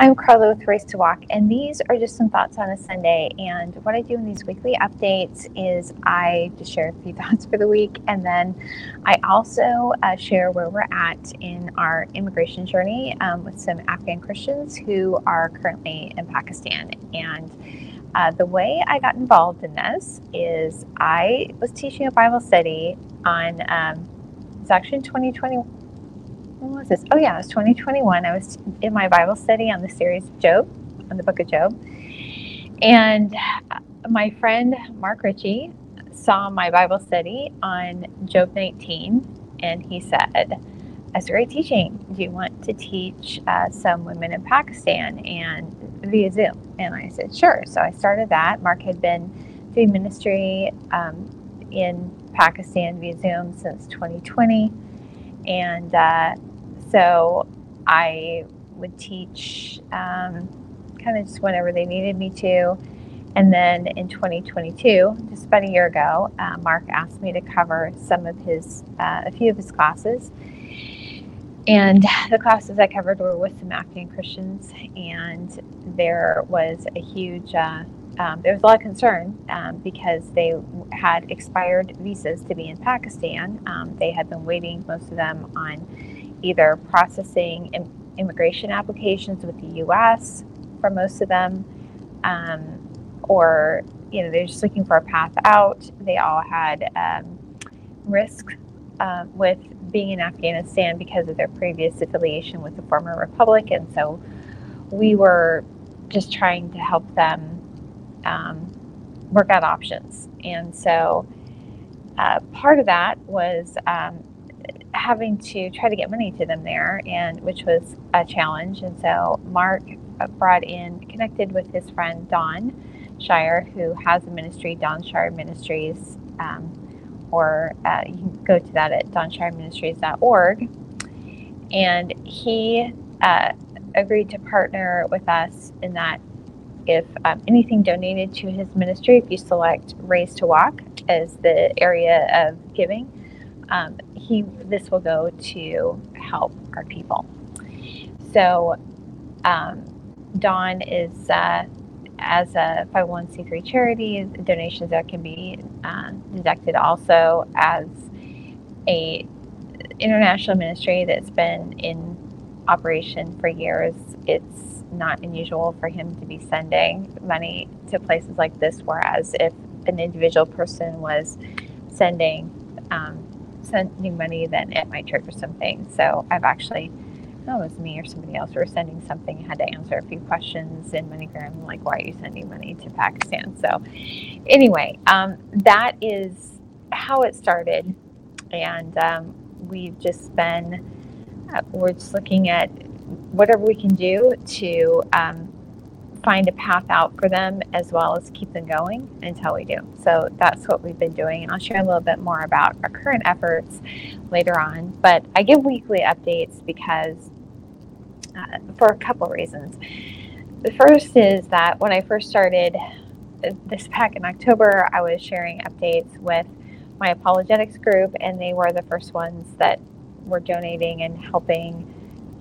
I'm Carla with Race to Walk, and these are just some thoughts on a Sunday. And what I do in these weekly updates is I just share a few thoughts for the week, and then I also uh, share where we're at in our immigration journey um, with some Afghan Christians who are currently in Pakistan. And uh, the way I got involved in this is I was teaching a Bible study on, um, it's actually in 2020 when was this? Oh, yeah, it was 2021. I was in my Bible study on the series Job, on the book of Job. And my friend Mark Ritchie saw my Bible study on Job 19, and he said, That's great teaching. Do you want to teach uh, some women in Pakistan and via Zoom? And I said, Sure. So I started that. Mark had been doing ministry um, in Pakistan via Zoom since 2020. And uh, so I would teach um, kind of just whenever they needed me to. And then in 2022, just about a year ago, uh, Mark asked me to cover some of his, uh, a few of his classes. And the classes I covered were with some Afghan Christians, and there was a huge, uh, um, there was a lot of concern um, because they had expired visas to be in Pakistan. Um, they had been waiting, most of them, on either processing Im- immigration applications with the U.S. for most of them, um, or you know they're just looking for a path out. They all had um, risk uh, with being in Afghanistan because of their previous affiliation with the former republic, and so we were just trying to help them um, work out options. And so uh, part of that was um, having to try to get money to them there, and which was a challenge. And so Mark brought in, connected with his friend Don Shire, who has a ministry, Don Shire Ministries, um, or uh, you can go to that at donshireministries.org. And he uh, agreed to partner with us in that if um, anything donated to his ministry, if you select Race to Walk as the area of giving, um, he this will go to help our people. So um, Don is uh, as a 501c3 charity, donations that can be uh, deducted also as a international ministry that's been in operation for years. It's not unusual for him to be sending money to places like this, whereas if an individual person was sending um, sending money than at my church or something. So I've actually, know it was me or somebody else, we were sending something, I had to answer a few questions in MoneyGram, like, why are you sending money to Pakistan? So anyway, um, that is how it started. And um, we've just been, uh, we're just looking at whatever we can do to um, find a path out for them as well as keep them going until we do. So that's what we've been doing. And I'll share a little bit more about our current efforts later on. But I give weekly updates because uh, for a couple reasons. The first is that when I first started this pack in October, I was sharing updates with my apologetics group, and they were the first ones that were donating and helping,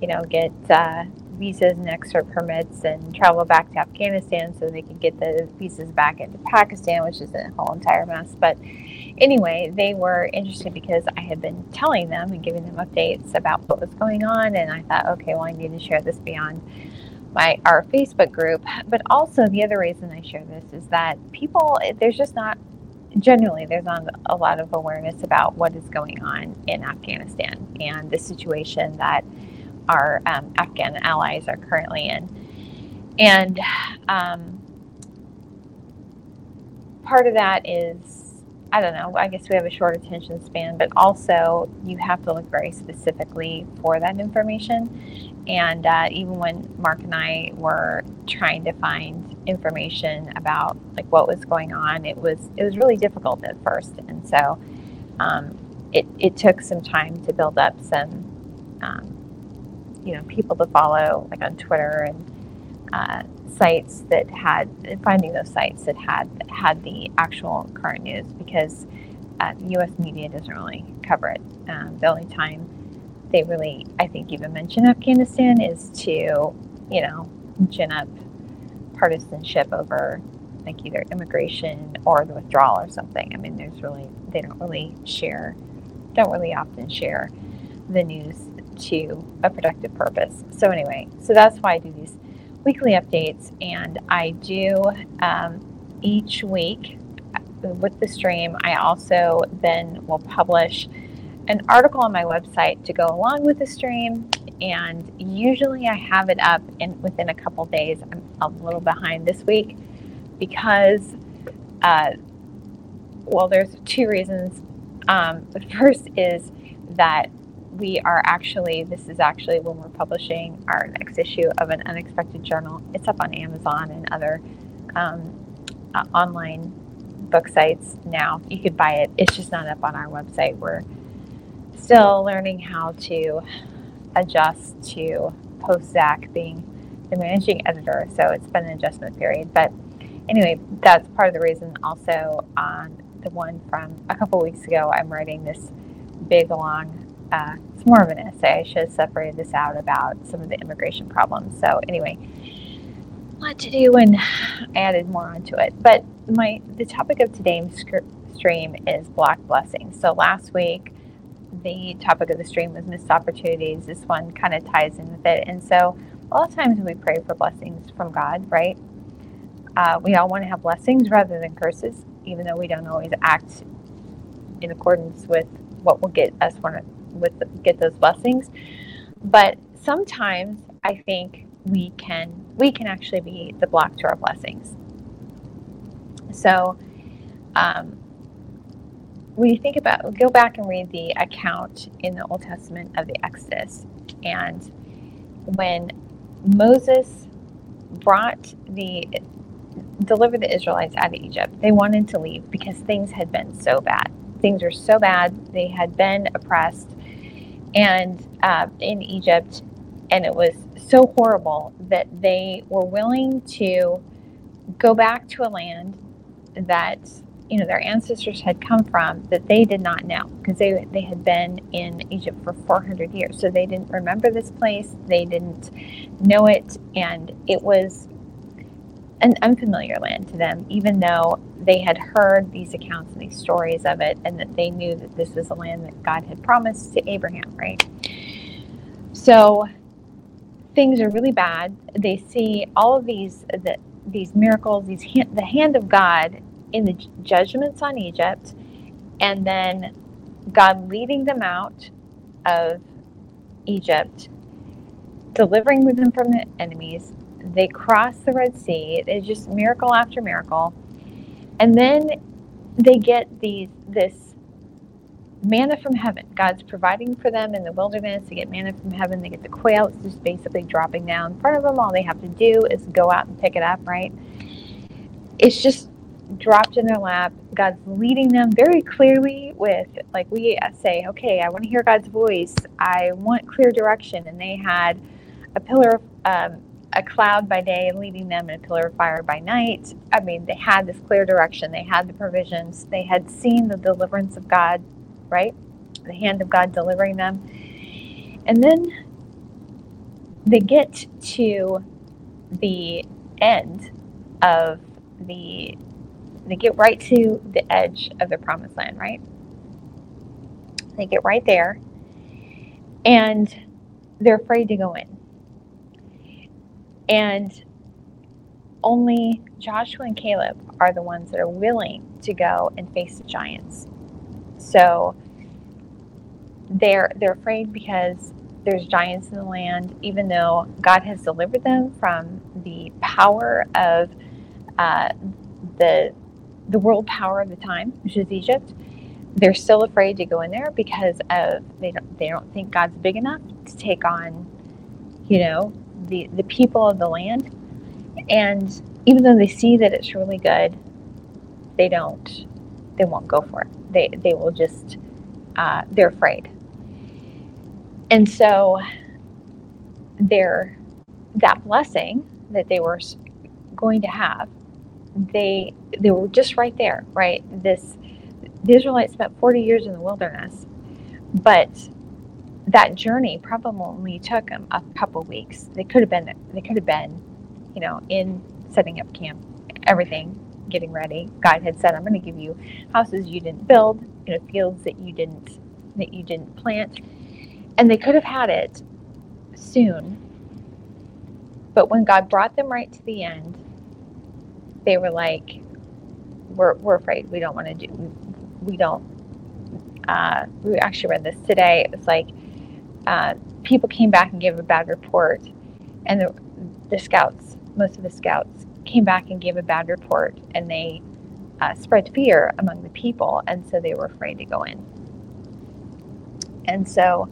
you know, get uh, visas and extra permits and travel back to Afghanistan so they could get the visas back into Pakistan, which is a whole entire mess. But anyway, they were interested because I had been telling them and giving them updates about what was going on, and I thought, okay, well, I need to share this beyond my our Facebook group. But also, the other reason I share this is that people, there's just not generally there's not a lot of awareness about what is going on in Afghanistan and the situation that our um, Afghan allies are currently in. And um, part of that is, I don't know, I guess we have a short attention span, but also you have to look very specifically for that information. And uh, even when Mark and I were trying to find information about like what was going on, it was it was really difficult at first, and so um, it it took some time to build up some um, you know people to follow like on Twitter and uh, sites that had finding those sites that had had the actual current news because uh, U.S. media doesn't really cover it. Um, the only time they really, I think, even mention Afghanistan is to you know, gin up partisanship over like either immigration or the withdrawal or something. I mean, there's really, they don't really share, don't really often share the news to a productive purpose. So, anyway, so that's why I do these weekly updates. And I do um, each week with the stream, I also then will publish an article on my website to go along with the stream. And usually I have it up in within a couple days. I'm a little behind this week because, uh, well, there's two reasons. Um, the first is that we are actually, this is actually when we're publishing our next issue of an unexpected journal. It's up on Amazon and other um, uh, online book sites now. You could buy it, it's just not up on our website. We're still learning how to adjust to post Zach being the managing editor. So it's been an adjustment period. But anyway, that's part of the reason also on the one from a couple weeks ago, I'm writing this big long uh, it's more of an essay. I should have separated this out about some of the immigration problems. So anyway, a lot to do, and I added more onto it. But my the topic of today's stream is Black blessings. So last week, the topic of the stream was missed opportunities. This one kind of ties in with it, and so a lot of times we pray for blessings from God, right? Uh, we all want to have blessings rather than curses, even though we don't always act in accordance with what will get us one with get those blessings. But sometimes I think we can we can actually be the block to our blessings. So um, when you think about go back and read the account in the Old Testament of the Exodus and when Moses brought the delivered the Israelites out of Egypt, they wanted to leave because things had been so bad. Things were so bad. They had been oppressed and uh, in Egypt, and it was so horrible that they were willing to go back to a land that you know their ancestors had come from that they did not know because they they had been in Egypt for 400 years. So they didn't remember this place they didn't know it and it was an unfamiliar land to them, even though they had heard these accounts and these stories of it, and that they knew that this was a land that God had promised to Abraham, right? So things are really bad. They see all of these the, these miracles, these the hand of God in the judgments on Egypt, and then God leading them out of Egypt, delivering them from the enemies, they cross the Red Sea. It's just miracle after miracle. And then they get these this manna from heaven. God's providing for them in the wilderness. They get manna from heaven. They get the quail. It's just basically dropping down in front of them. All they have to do is go out and pick it up, right? It's just dropped in their lap. God's leading them very clearly with, like we say, okay, I want to hear God's voice. I want clear direction. And they had a pillar of um, a cloud by day and leading them and a pillar of fire by night. I mean, they had this clear direction, they had the provisions, they had seen the deliverance of God, right? The hand of God delivering them. And then they get to the end of the, they get right to the edge of the promised land, right? They get right there and they're afraid to go in and only Joshua and Caleb are the ones that are willing to go and face the giants. So they're they're afraid because there's giants in the land, even though God has delivered them from the power of uh, the the world power of the time, which is Egypt. They're still afraid to go in there because of they don't they don't think God's big enough to take on, you know, the, the people of the land. And even though they see that it's really good, they don't, they won't go for it. They, they will just, uh, they're afraid. And so they're, that blessing that they were going to have, they, they were just right there, right? This, the Israelites spent 40 years in the wilderness, but that journey probably only took them a couple weeks. They could have been they could have been, you know, in setting up camp, everything, getting ready. God had said, "I'm going to give you houses you didn't build, you know, fields that you didn't that you didn't plant," and they could have had it soon. But when God brought them right to the end, they were like, "We're we're afraid. We don't want to do. We don't." Uh, we actually read this today. It was like uh, people came back and gave a bad report, and the the scouts, most of the scouts, came back and gave a bad report, and they uh, spread fear among the people, and so they were afraid to go in. And so,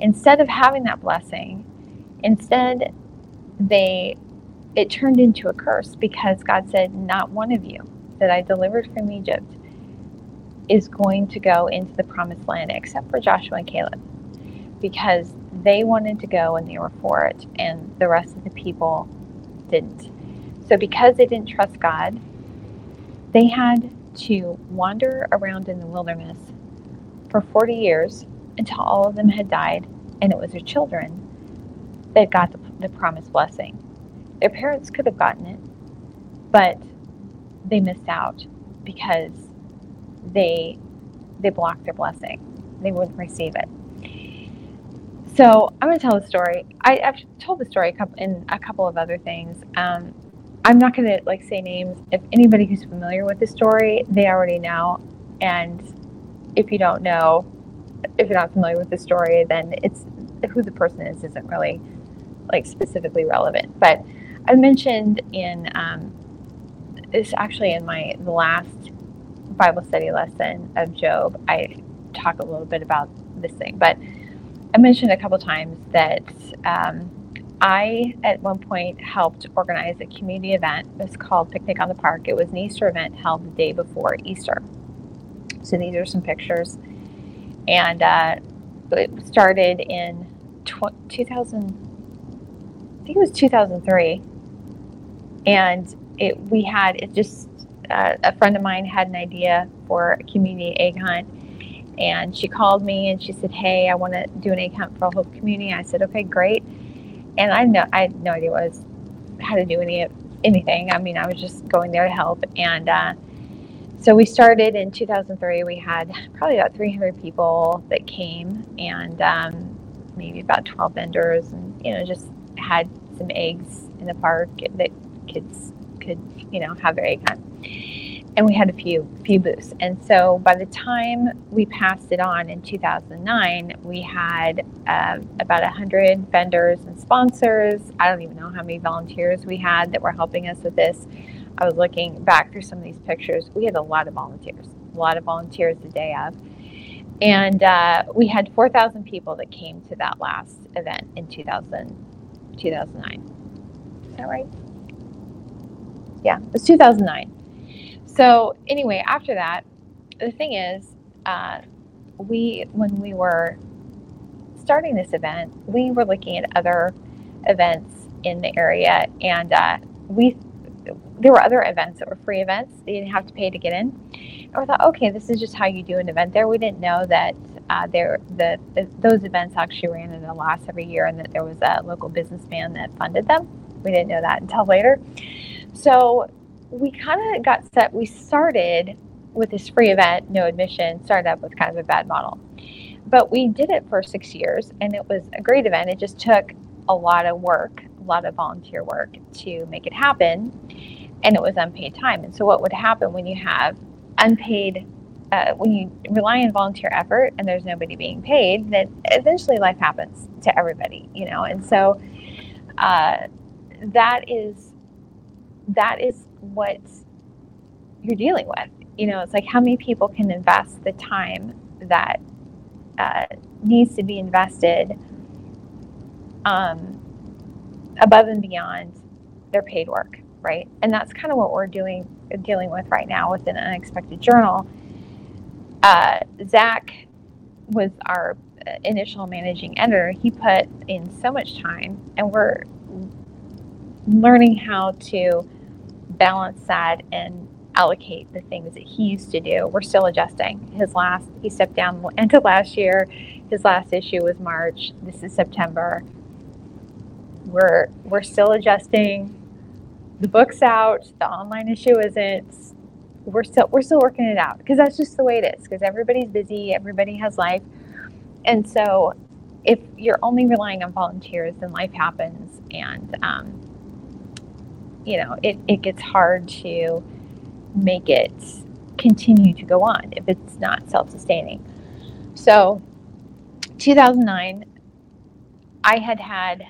instead of having that blessing, instead they it turned into a curse because God said, Not one of you that I delivered from Egypt is going to go into the promised land except for Joshua and Caleb because they wanted to go and they were for it, and the rest of the people didn't. So, because they didn't trust God, they had to wander around in the wilderness for 40 years until all of them had died, and it was their children that got the, the promised blessing. Their parents could have gotten it, but they missed out because they they blocked their blessing. They wouldn't receive it. So I'm going to tell the story. I, have told the story a couple, in a couple of other things. Um, I'm not going to like say names. If anybody who's familiar with the story, they already know. And if you don't know, if you're not familiar with the story, then it's who the person is isn't really like specifically relevant. But I mentioned in um, it's actually in my the last Bible study lesson of Job. I talk a little bit about this thing, but I mentioned a couple times that um, I, at one point, helped organize a community event. It was called Picnic on the Park. It was an Easter event held the day before Easter. So these are some pictures. And uh, it started in tw- 2000, I think it was 2003. And it, we had, it just, uh, a friend of mine had an idea for a community egg hunt and she called me and she said, "Hey, I want to do an egg hunt for a Hope Community." I said, "Okay, great." And I know I had no idea what was how to do any of anything. I mean, I was just going there to help. And uh, so we started in 2003. We had probably about 300 people that came, and um, maybe about 12 vendors, and you know, just had some eggs in the park that kids could, you know, have their egg hunt and we had a few few booths. And so by the time we passed it on in 2009, we had um, about 100 vendors and sponsors. I don't even know how many volunteers we had that were helping us with this. I was looking back through some of these pictures. We had a lot of volunteers, a lot of volunteers the day of. And uh, we had 4,000 people that came to that last event in 2000, 2009. Is that right? Yeah, it was 2009. So anyway, after that, the thing is, uh, we when we were starting this event, we were looking at other events in the area, and uh, we there were other events that were free events. You didn't have to pay to get in. And we thought, okay, this is just how you do an event there. We didn't know that uh, there the, the, those events actually ran in the last every year, and that there was a local businessman that funded them. We didn't know that until later. So we kind of got set. We started with this free event, no admission, started up with kind of a bad model. But we did it for six years and it was a great event. It just took a lot of work, a lot of volunteer work to make it happen. And it was unpaid time. And so, what would happen when you have unpaid, uh, when you rely on volunteer effort and there's nobody being paid, then eventually life happens to everybody, you know? And so, uh, that is that is what you're dealing with. You know, it's like how many people can invest the time that uh, needs to be invested um, above and beyond their paid work, right? And that's kind of what we're doing dealing with right now with an unexpected journal. Uh, Zach was our initial managing editor. He put in so much time, and we're learning how to balance that and allocate the things that he used to do. We're still adjusting. His last, he stepped down end of last year. His last issue was March. This is September. We're we're still adjusting. The book's out. The online issue isn't. We're still we're still working it out because that's just the way it is. Because everybody's busy. Everybody has life, and so if you're only relying on volunteers, then life happens, and um, you know it it gets hard to make it continue to go on if it's not self-sustaining. So 2009 I had had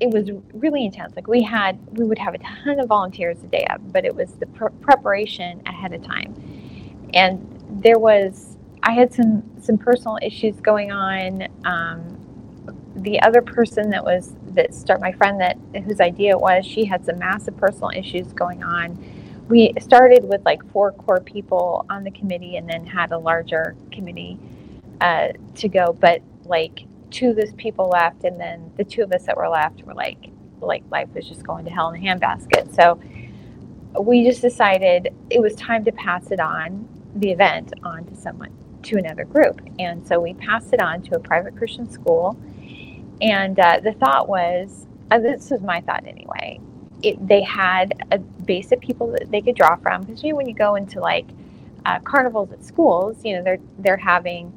it was really intense. Like we had, we would have a ton of volunteers a day up, but it was the pr- preparation ahead of time. And there was, I had some some personal issues going on. Um, the other person that was that start my friend that whose idea it was, she had some massive personal issues going on. We started with like four core people on the committee, and then had a larger committee uh, to go. But like two of those people left, and then the two of us that were left were like, like life was just going to hell in a handbasket. So we just decided it was time to pass it on, the event, on to someone, to another group. And so we passed it on to a private Christian school. And uh, the thought was, uh, this was my thought anyway. It, they had a base of people that they could draw from because you know when you go into like uh, carnivals at schools, you know they're they're having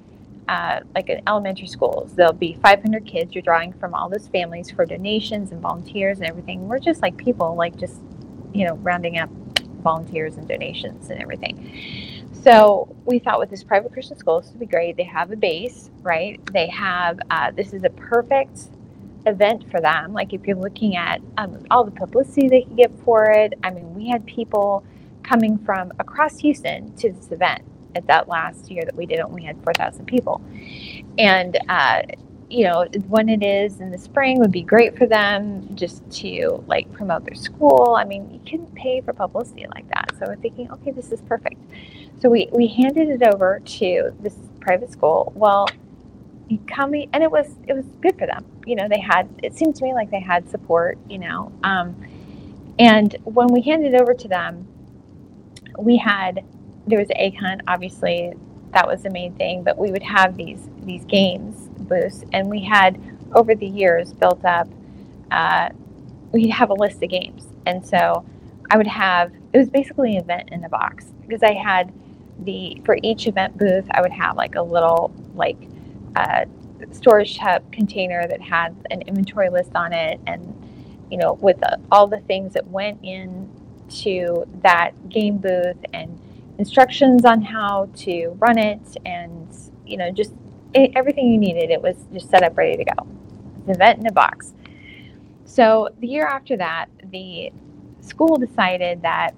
uh, like elementary schools, there'll be 500 kids. You're drawing from all those families for donations and volunteers and everything. We're just like people, like just, you know, rounding up volunteers and donations and everything. So we thought with this private Christian school, this would be great. They have a base, right? They have, uh, this is a perfect event for them. Like if you're looking at um, all the publicity they could get for it. I mean, we had people coming from across Houston to this event at that last year that we did it, we had 4,000 people. And, uh, you know, when it is in the spring would be great for them just to like promote their school. I mean, you couldn't pay for publicity like that. So we're thinking, okay, this is perfect. So we, we handed it over to this private school. Well, come and it was it was good for them. You know, they had it seemed to me like they had support, you know. Um, and when we handed it over to them, we had there was egg hunt, obviously that was the main thing, but we would have these these games booths, and we had over the years built up. Uh, we'd have a list of games, and so I would have it was basically an event in a box because I had the for each event booth I would have like a little like uh, storage tub container that had an inventory list on it, and you know with all the things that went in to that game booth and instructions on how to run it and you know just it, everything you needed it was just set up ready to go the event in a box so the year after that the school decided that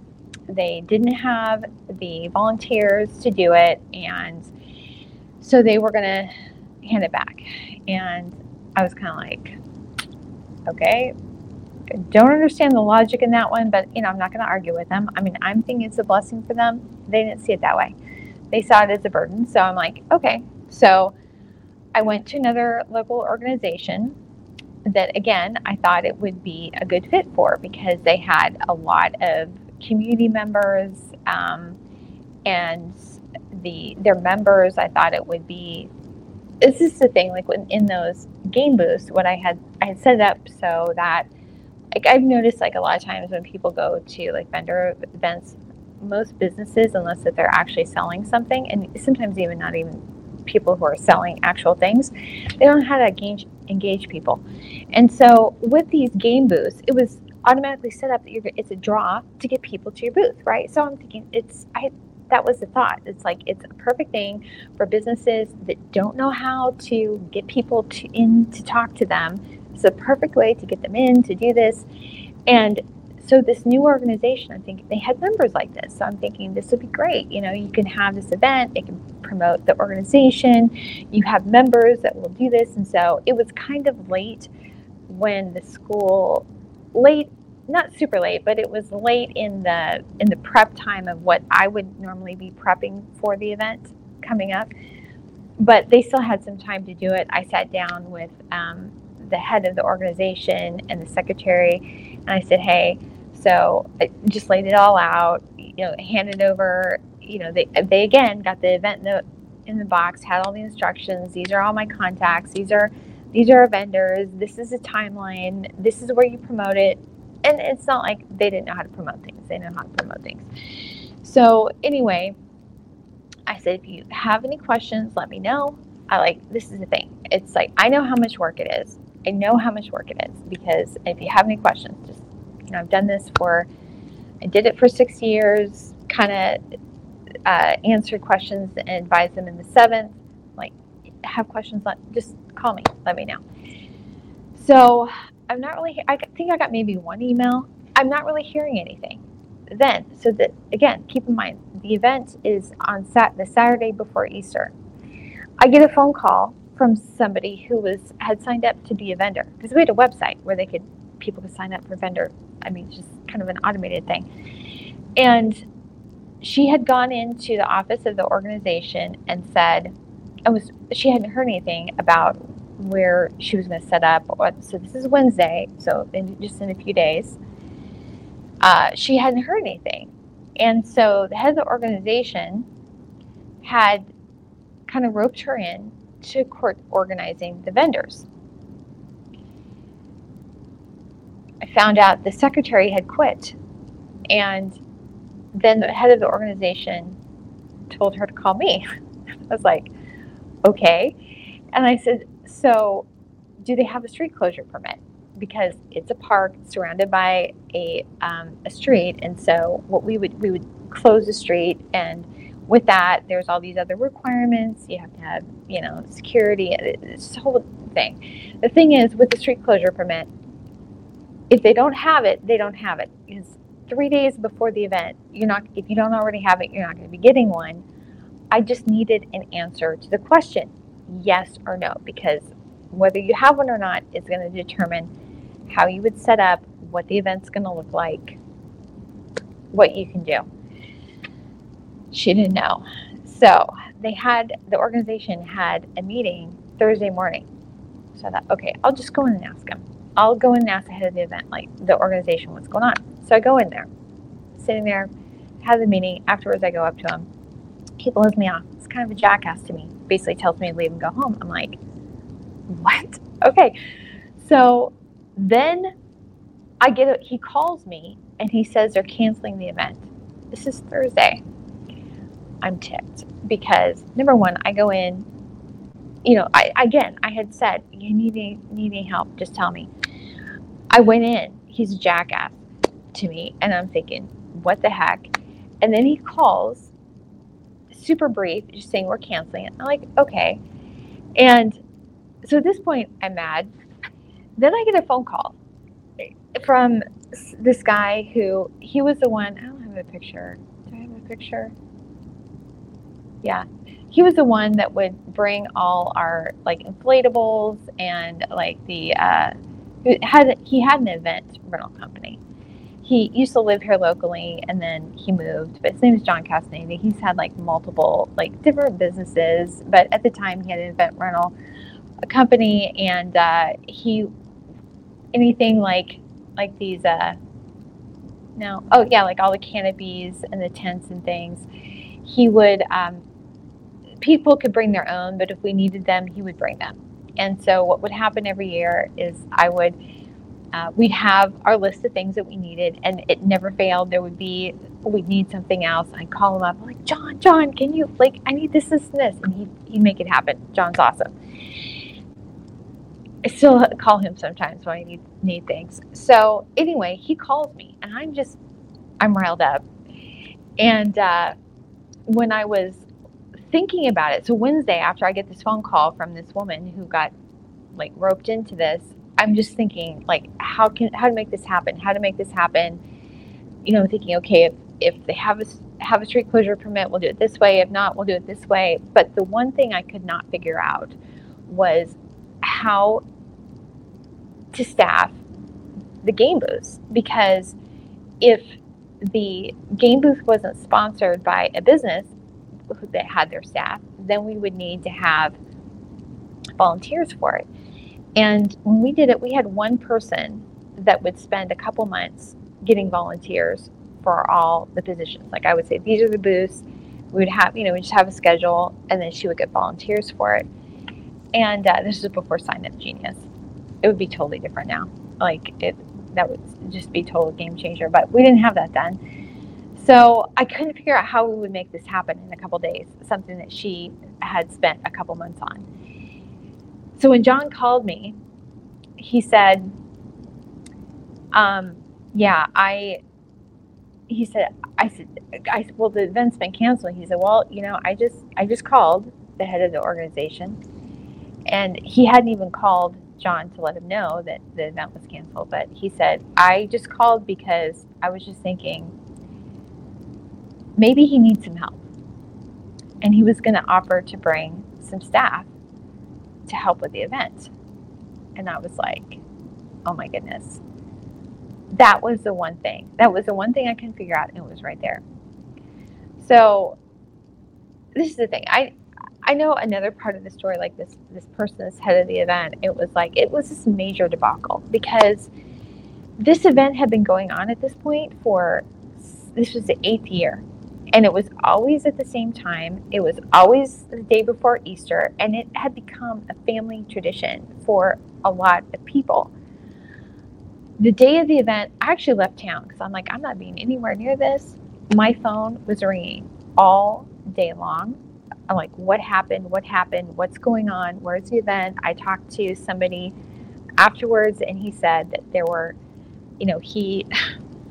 they didn't have the volunteers to do it and so they were going to hand it back and i was kind of like okay don't understand the logic in that one, but you know, I'm not going to argue with them. I mean, I'm thinking it's a blessing for them. They didn't see it that way. They saw it as a burden. So I'm like, okay. So I went to another local organization that, again, I thought it would be a good fit for because they had a lot of community members um, and the their members. I thought it would be. This is the thing, like when in those game booths, what I had I had set up so that like I've noticed like a lot of times when people go to like vendor events, most businesses, unless that they're actually selling something, and sometimes even not even people who are selling actual things, they don't know how to engage engage people. And so with these game booths, it was automatically set up that you're it's a draw to get people to your booth, right? So I'm thinking it's I that was the thought. It's like it's a perfect thing for businesses that don't know how to get people to in to talk to them it's a perfect way to get them in to do this. And so this new organization, I'm thinking they had members like this. So I'm thinking this would be great. You know, you can have this event, it can promote the organization. You have members that will do this. And so it was kind of late when the school late not super late, but it was late in the in the prep time of what I would normally be prepping for the event coming up. But they still had some time to do it. I sat down with um, the head of the organization and the secretary, and I said, "Hey, so I just laid it all out, you know, handed over, you know, they, they again got the event the, in the box, had all the instructions. These are all my contacts. These are, these are our vendors. This is a timeline. This is where you promote it. And it's not like they didn't know how to promote things. They know how to promote things. So anyway, I said, if you have any questions, let me know. I like, this is the thing. It's like, I know how much work it is. I know how much work it is because if you have any questions, just, know, I've done this for, I did it for six years, kind of uh, answered questions and advised them in the seventh. Like, have questions, let, just call me, let me know. So I'm not really, I think I got maybe one email. I'm not really hearing anything then. So that, again, keep in mind, the event is on sat the Saturday before Easter. I get a phone call from somebody who was had signed up to be a vendor because we had a website where they could people could sign up for vendor. I mean, just kind of an automated thing. And she had gone into the office of the organization and said, and was she hadn't heard anything about where she was going to set up. So this is Wednesday, so in just in a few days. Uh, she hadn't heard anything, and so the head of the organization had kind of roped her in to court organizing the vendors. I found out the secretary had quit, and then the head of the organization told her to call me. I was like, okay. And I said, so do they have a street closure permit? Because it's a park surrounded by a, um, a street, and so what we would we would close the street and with that, there's all these other requirements. You have to have, you know, security. This whole thing. The thing is, with the street closure permit, if they don't have it, they don't have it. Because three days before the event, you're not. If you don't already have it, you're not going to be getting one. I just needed an answer to the question, yes or no, because whether you have one or not is going to determine how you would set up, what the event's going to look like, what you can do. She didn't know. So they had, the organization had a meeting Thursday morning. So I thought, okay, I'll just go in and ask him. I'll go in and ask ahead of the event, like the organization, what's going on. So I go in there, sitting there, have the meeting. Afterwards, I go up to him. He blows me off. It's kind of a jackass to me. Basically tells me to leave and go home. I'm like, what? Okay. So then I get a, he calls me and he says they're canceling the event. This is Thursday. I'm ticked because number one, I go in, you know, I again, I had said, you need any, need any help, just tell me. I went in, he's a jackass to me, and I'm thinking, what the heck? And then he calls, super brief, just saying we're canceling it. I'm like, okay. And so at this point, I'm mad. Then I get a phone call from this guy who he was the one. I don't have a picture. Do I have a picture? yeah he was the one that would bring all our like inflatables and like the uh, had he had an event rental company. He used to live here locally and then he moved. But his name is John Castaneda. He's had like multiple like different businesses, but at the time he had an event rental company and uh, he anything like like these uh no oh yeah like all the canopies and the tents and things he would um, people could bring their own, but if we needed them, he would bring them. And so what would happen every year is I would, uh, we'd have our list of things that we needed, and it never failed. There would be, we'd need something else. I'd call him up, like, John, John, can you, like, I need this, this, and this. And he'd, he'd make it happen. John's awesome. I still call him sometimes when I need, need things. So anyway, he calls me, and I'm just, I'm riled up. And uh, when I was thinking about it. So Wednesday, after I get this phone call from this woman who got like roped into this, I'm just thinking like, how can how to make this happen? How to make this happen? You know, thinking, okay, if if they have a have a street closure permit, we'll do it this way. If not, we'll do it this way. But the one thing I could not figure out was how to staff the game booths because if the game booth wasn't sponsored by a business, that had their staff, then we would need to have volunteers for it. And when we did it, we had one person that would spend a couple months getting volunteers for all the positions. Like I would say, these are the booths. We would have, you know, we just have a schedule, and then she would get volunteers for it. And uh, this was before Sign Up Genius. It would be totally different now. Like it, that would just be total game changer. But we didn't have that then. So I couldn't figure out how we would make this happen in a couple days. Something that she had spent a couple months on. So when John called me, he said, um, "Yeah, I." He said, "I said, I said, well, the event's been canceled." He said, "Well, you know, I just, I just called the head of the organization, and he hadn't even called John to let him know that the event was canceled. But he said, I just called because I was just thinking maybe he needs some help. And he was going to offer to bring some staff to help with the event. And I was like, oh my goodness. That was the one thing. That was the one thing I can figure out, and it was right there. So, this is the thing. I I know another part of the story, like this this person, this head of the event. It was like it was this major debacle because this event had been going on at this point for this was the eighth year and it was always at the same time. It was always the day before Easter, and it had become a family tradition for a lot of people. The day of the event, I actually left town because I'm like, I'm not being anywhere near this. My phone was ringing all day long. I'm like, what happened? What happened? What's going on? Where's the event? I talked to somebody afterwards, and he said that there were, you know, he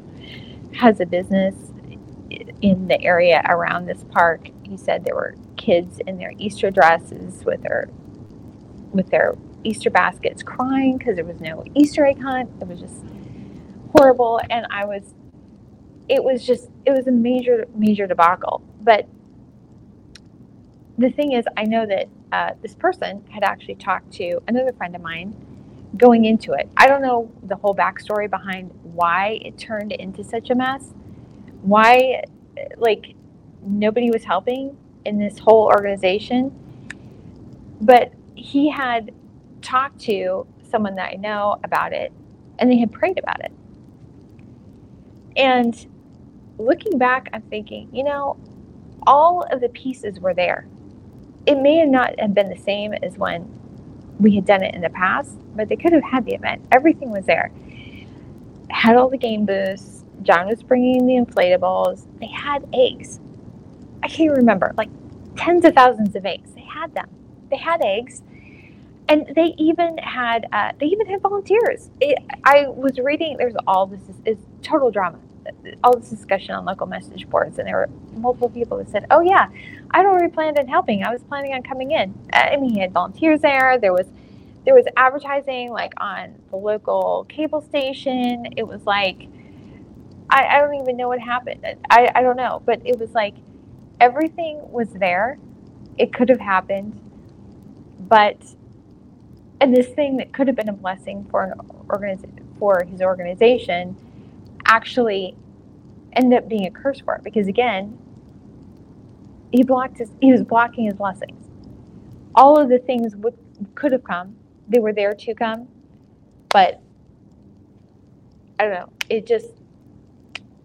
has a business in the area around this park. He said there were kids in their Easter dresses with their with their Easter baskets crying because there was no Easter egg hunt. It was just horrible, and I was. It was just it was a major major debacle. But the thing is, I know that uh, this person had actually talked to another friend of mine going into it. I don't know the whole backstory behind why it turned into such a mess why like nobody was helping in this whole organization. But he had talked to someone that i know about it and they had prayed about it. And looking back i'm thinking you know all of the pieces were there. It may not have been the same as when we had done it in the past but they could have had the event. Everything was there. Had all the game booths John was bringing the inflatables. They had eggs. I can't remember, like tens of thousands of eggs. They had them. They had eggs, and they even had uh, they even had volunteers. It, I was reading. There's all this is, is total drama. All this discussion on local message boards, and there were multiple people that said, "Oh yeah, I'd already planned on helping. I was planning on coming in." I mean, he had volunteers there. There was there was advertising like on the local cable station. It was like I, I don't even know what happened. I, I don't know. But it was like everything was there. It could have happened. But and this thing that could have been a blessing for an organization for his organization actually ended up being a curse for it because again he blocked his he was blocking his blessings all of the things would could have come they were there to come but i don't know it just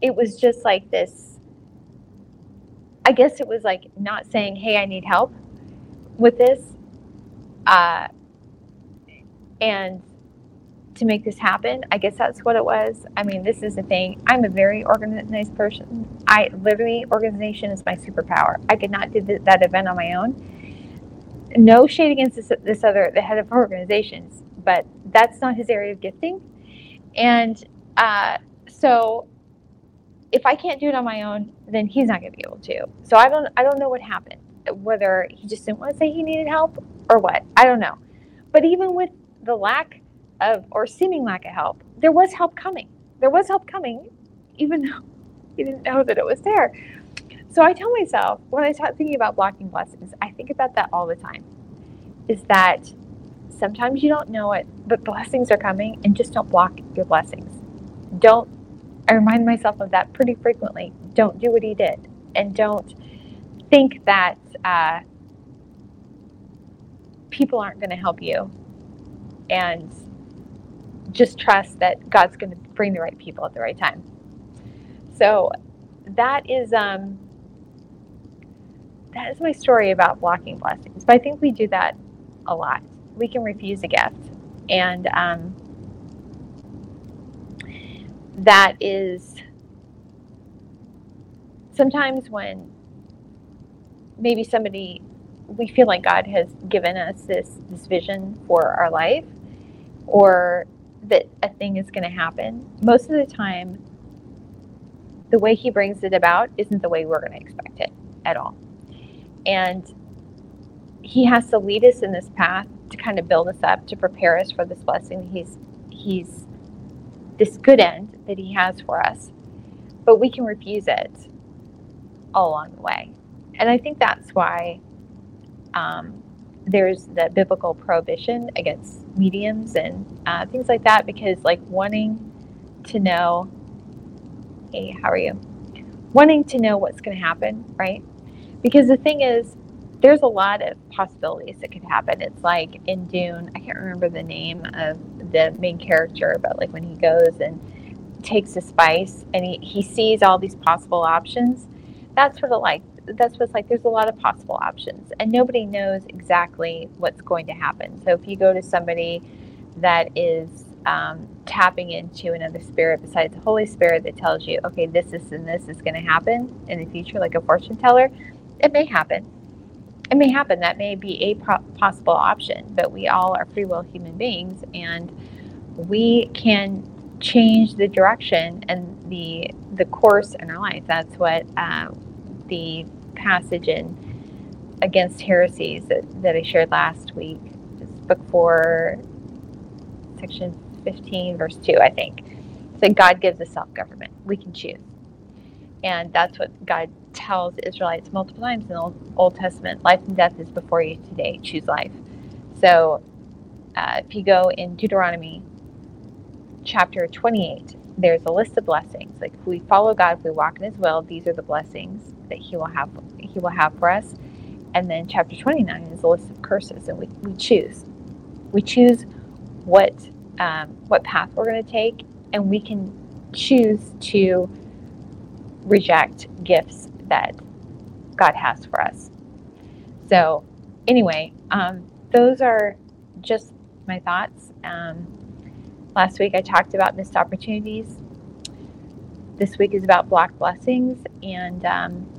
it was just like this I guess it was like not saying, "Hey, I need help with this," uh, and to make this happen. I guess that's what it was. I mean, this is the thing. I'm a very organized person. I literally organization is my superpower. I could not do th- that event on my own. No shade against this, this other the head of organizations, but that's not his area of gifting. And uh, so if I can't do it on my own, then he's not going to be able to. So I don't I don't know what happened. Whether he just didn't want to say he needed help or what. I don't know. But even with the lack of or seeming lack of help, there was help coming. There was help coming even though he didn't know that it was there. So I tell myself when I start thinking about blocking blessings, I think about that all the time. Is that sometimes you don't know it, but blessings are coming and just don't block your blessings. Don't I remind myself of that pretty frequently. Don't do what he did, and don't think that uh, people aren't going to help you. And just trust that God's going to bring the right people at the right time. so that is um, that is my story about blocking blessings. But I think we do that a lot. We can refuse a gift, and um, that is sometimes when maybe somebody we feel like God has given us this this vision for our life or that a thing is going to happen. Most of the time the way he brings it about isn't the way we're going to expect it at all. And he has to lead us in this path to kind of build us up to prepare us for this blessing he's he's this good end that he has for us. But we can refuse it all along the way. And I think that's why um, there's the biblical prohibition against mediums and uh, things like that, because like wanting to know, hey, how are you? Wanting to know what's going to happen, right? Because the thing is, there's a lot of possibilities that could happen. It's like in Dune, I can't remember the name of the main character, but like when he goes and takes a spice and he, he sees all these possible options, that's what it like that's what's like there's a lot of possible options and nobody knows exactly what's going to happen. So if you go to somebody that is um, tapping into another spirit besides the Holy Spirit that tells you, okay, this, this, and this is going to happen in the future, like a fortune teller, it may happen it may happen. That may be a possible option, but we all are free will human beings and we can change the direction and the the course in our life. That's what uh, the passage in Against Heresies that, that I shared last week, this book four, section 15, verse 2, I think. That God gives us self government. We can choose. And that's what God tells Israelites multiple times in the Old, Old Testament life and death is before you today. Choose life. So uh, if you go in Deuteronomy chapter 28, there's a list of blessings. Like if we follow God, if we walk in His will, these are the blessings that He will have. He will have for us. And then chapter 29 is a list of curses, and we, we choose. We choose what um, what path we're going to take, and we can choose to reject gifts that God has for us. So, anyway, um, those are just my thoughts. Um, last week I talked about missed opportunities. This week is about block blessings, and um,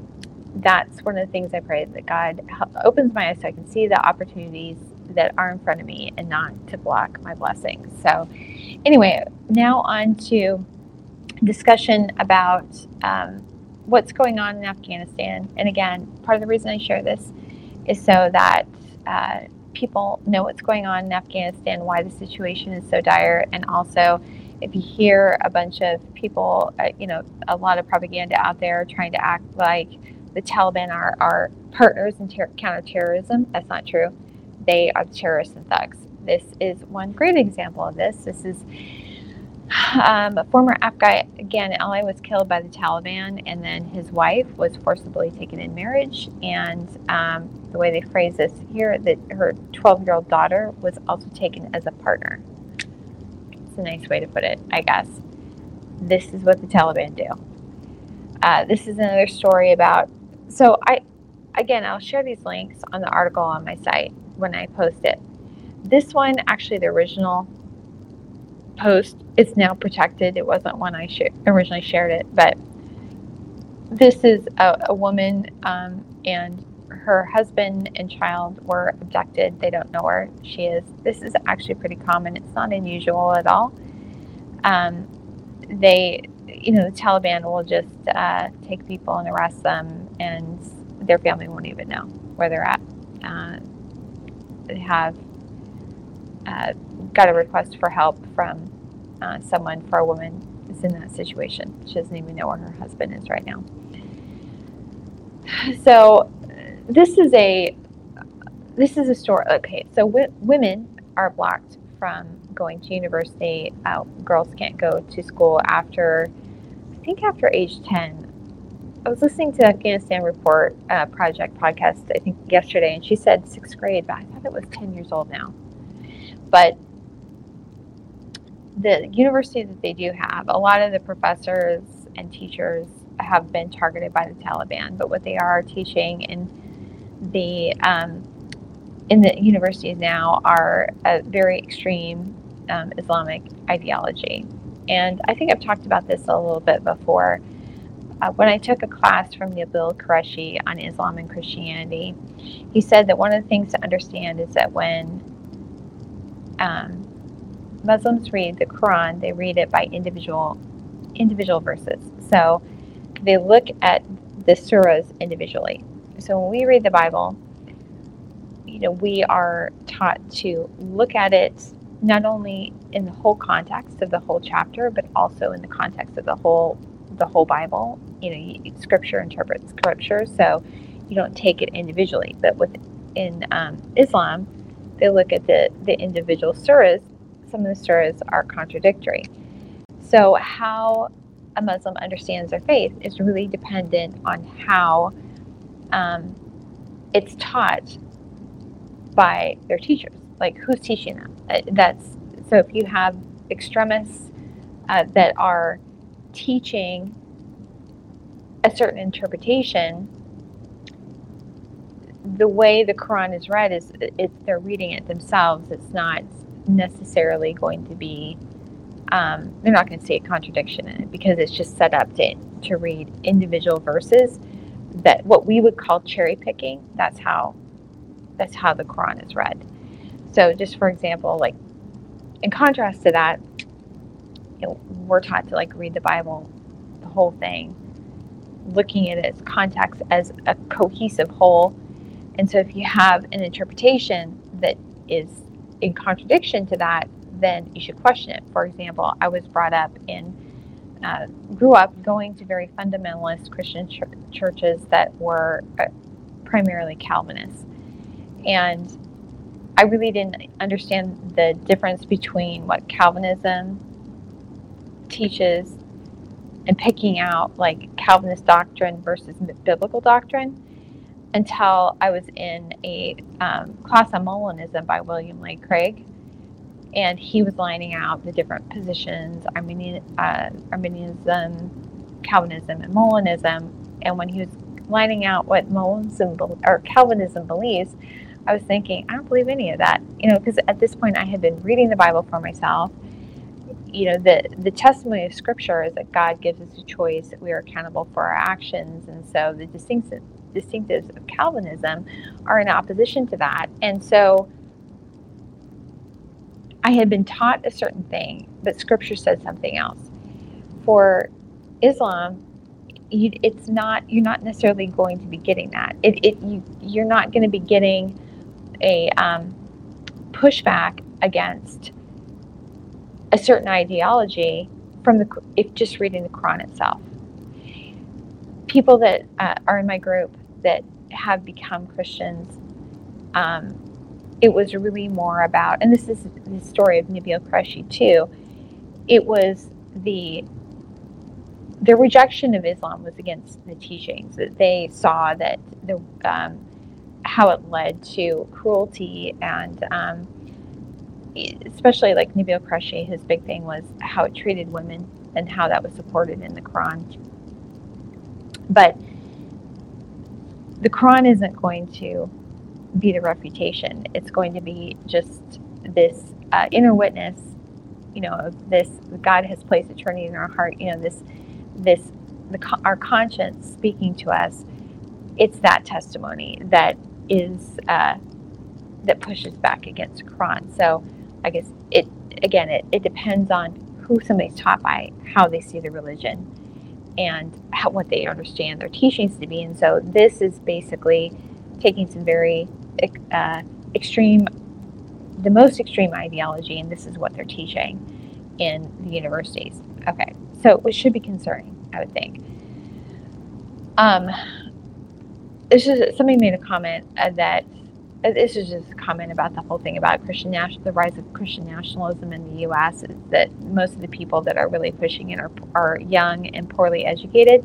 that's one of the things I pray that God opens my eyes so I can see the opportunities that are in front of me and not to block my blessings. So, anyway, now on to discussion about um, what's going on in Afghanistan. And again, part of the reason I share this is so that uh, people know what's going on in Afghanistan, why the situation is so dire, and also if you hear a bunch of people, uh, you know, a lot of propaganda out there trying to act like the Taliban are our partners in ter- counterterrorism, that's not true. They are terrorists and thugs. This is one great example of this. This is um, a former Afghan ally was killed by the Taliban, and then his wife was forcibly taken in marriage. And um, the way they phrase this here, that her 12 year old daughter was also taken as a partner. It's a nice way to put it, I guess. This is what the Taliban do. Uh, this is another story about. So I, again, I'll share these links on the article on my site when I post it. This one, actually, the original post it's now protected. It wasn't when I sh- originally shared it, but this is a, a woman um, and her husband and child were abducted. They don't know where she is. This is actually pretty common. It's not unusual at all. Um, they, you know, the Taliban will just uh, take people and arrest them, and their family won't even know where they're at. Uh, they have uh, got a request for help from uh, someone for a woman is in that situation. She doesn't even know where her husband is right now. So this is a this is a story. Okay, so w- women are blocked from going to university. Uh, girls can't go to school after I think after age ten. I was listening to Afghanistan Report uh, Project podcast I think yesterday, and she said sixth grade, but I thought it was ten years old now. But the university that they do have, a lot of the professors and teachers have been targeted by the Taliban, but what they are teaching in the um, in the universities now are a very extreme um, Islamic ideology. And I think I've talked about this a little bit before. Uh, when I took a class from Nabeel Qureshi on Islam and Christianity, he said that one of the things to understand is that when um, Muslims read the Quran, they read it by individual individual verses. So they look at the surahs individually. So when we read the Bible, you know, we are taught to look at it not only in the whole context of the whole chapter, but also in the context of the whole the whole Bible. You know, scripture interprets scripture, so you don't take it individually. But within um, Islam, they look at the the individual surahs. Some of the surahs are contradictory. So how a Muslim understands their faith is really dependent on how um, it's taught by their teachers. Like who's teaching them? Uh, that's so if you have extremists uh, that are teaching a certain interpretation, the way the Quran is read is they're reading it themselves. It's not necessarily going to be. Um, they're not going to see a contradiction in it because it's just set up to to read individual verses that what we would call cherry picking. That's how that's how the Quran is read. So, just for example, like in contrast to that, you know, we're taught to like read the Bible, the whole thing, looking at its context as a cohesive whole. And so, if you have an interpretation that is in contradiction to that, then you should question it. For example, I was brought up in, uh, grew up going to very fundamentalist Christian ch- churches that were uh, primarily Calvinists. And I really didn't understand the difference between what Calvinism teaches and picking out like Calvinist doctrine versus biblical doctrine until I was in a um, class on Molinism by William Lane Craig. And he was lining out the different positions Arminian, uh, Arminianism, Calvinism, and Molinism. And when he was lining out what Molinism or Calvinism believes, I was thinking, I don't believe any of that, you know, because at this point I had been reading the Bible for myself. You know, the the testimony of Scripture is that God gives us a choice, that we are accountable for our actions, and so the distinctives distinctives of Calvinism are in opposition to that, and so. I had been taught a certain thing, but Scripture said something else. For Islam, you, it's not you're not necessarily going to be getting that. It, it you you're not going to be getting a um, pushback against a certain ideology from the if just reading the Quran itself. People that uh, are in my group that have become Christians, um, it was really more about, and this is the story of Nabeel Qureshi too. It was the the rejection of Islam was against the teachings that they saw that the um, how it led to cruelty and um, especially like Nabeel Qureshi, his big thing was how it treated women and how that was supported in the Quran. But the Quran isn't going to be the refutation. It's going to be just this uh, inner witness, you know, this God has placed eternity in our heart. You know, this this the, our conscience speaking to us. It's that testimony that is uh, that pushes back against Quran. So I guess it again it, it depends on who somebody's taught by, how they see the religion, and how, what they understand their teachings to be. And so this is basically taking some very uh, extreme, the most extreme ideology, and this is what they're teaching in the universities. Okay, so it should be concerning, I would think. Um, this is somebody made a comment uh, that this is just a comment about the whole thing about Christian national, the rise of Christian nationalism in the U.S. Is that most of the people that are really pushing it are are young and poorly educated,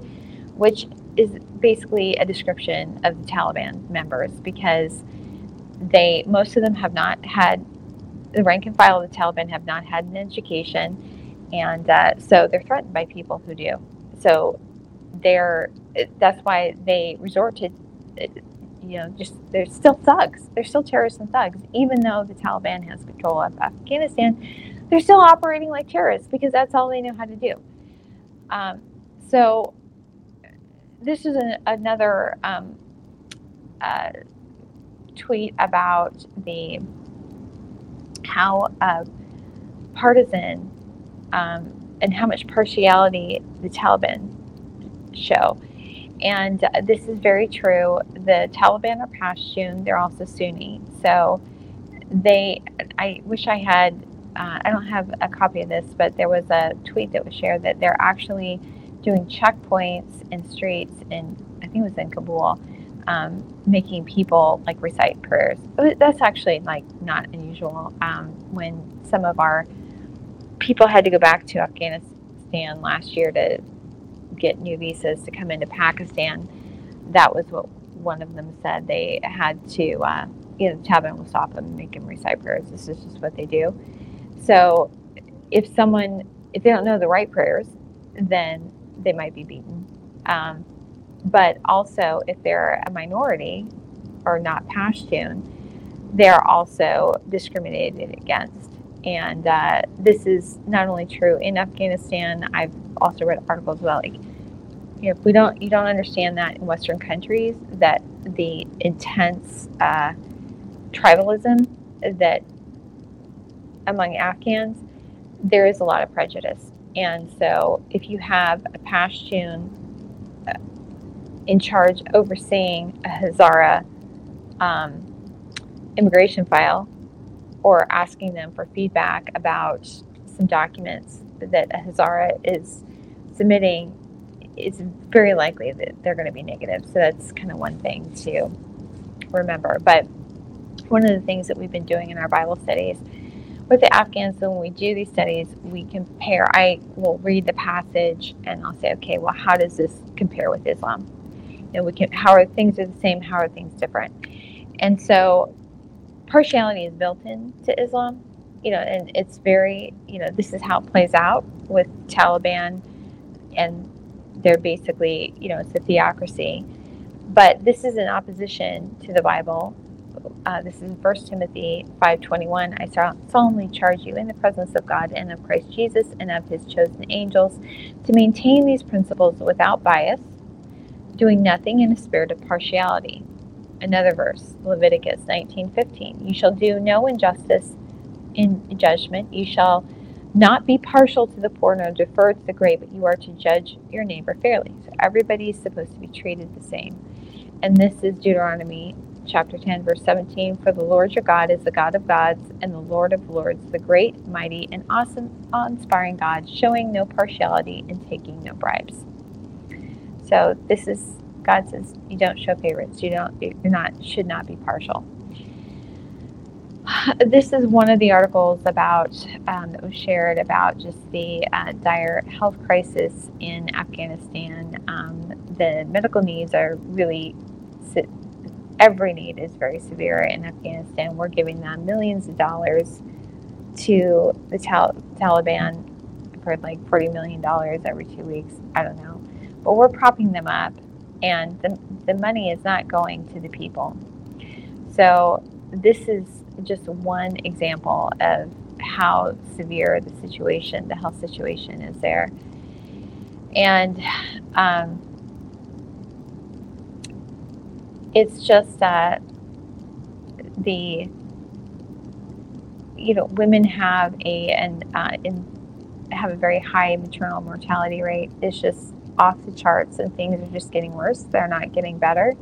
which is basically a description of the Taliban members because they most of them have not had the rank and file of the Taliban have not had an education, and uh, so they're threatened by people who do. so they're that's why they resort to you know just they're still thugs. They're still terrorists and thugs. Even though the taliban has control of afghanistan they're still operating like terrorists because that's all they know how to do. Um, so this is an, another um, uh, tweet about the how uh, partisan um, and how much partiality the Taliban show. And uh, this is very true. The Taliban are Pashtun, they're also Sunni. So they, I wish I had, uh, I don't have a copy of this, but there was a tweet that was shared that they're actually doing checkpoints in streets in, I think it was in Kabul, um, making people like recite prayers. That's actually like not unusual. Um, when some of our people had to go back to Afghanistan last year to get new visas to come into Pakistan, that was what one of them said. They had to, uh, you know, Taliban will stop them and make them recite prayers. This is just what they do. So if someone, if they don't know the right prayers, then they might be beaten. Um, but also, if they're a minority or not Pashtun, they're also discriminated against. And uh, this is not only true in Afghanistan. I've also read articles about like, you know, if we don't, you don't understand that in Western countries that the intense uh, tribalism that among Afghans, there is a lot of prejudice. And so, if you have a Pashtun uh, in charge overseeing a Hazara um, immigration file or asking them for feedback about some documents that Hazara is submitting, it's very likely that they're going to be negative. So that's kind of one thing to remember. But one of the things that we've been doing in our Bible studies with the Afghans, so when we do these studies, we compare. I will read the passage and I'll say, okay, well, how does this compare with Islam? Know, we can. How are things are the same? How are things different? And so, partiality is built into Islam. You know, and it's very. You know, this is how it plays out with Taliban, and they're basically. You know, it's a theocracy. But this is in opposition to the Bible uh, this is 1 Timothy 5.21. I solemnly charge you in the presence of God and of Christ Jesus and of his chosen angels to maintain these principles without bias, doing nothing in a spirit of partiality. Another verse, Leviticus 19.15. You shall do no injustice in judgment. You shall not be partial to the poor nor defer to the great, but you are to judge your neighbor fairly. So everybody is supposed to be treated the same. And this is Deuteronomy chapter 10, verse 17 For the Lord your God is the God of gods and the Lord of lords, the great, mighty, and awesome, awe inspiring God, showing no partiality and taking no bribes. So this is God says you don't show favorites. You don't. You're not. Should not be partial. This is one of the articles about um, that was shared about just the uh, dire health crisis in Afghanistan. Um, the medical needs are really every need is very severe in Afghanistan. We're giving them millions of dollars to the Tal- Taliban. I've like $40 million every two weeks. I don't know. But we're propping them up, and the, the money is not going to the people. So, this is just one example of how severe the situation, the health situation is there. And um, it's just that the you know women have a and uh, have a very high maternal mortality rate. It's just off the charts, and things are just getting worse. They're not getting better.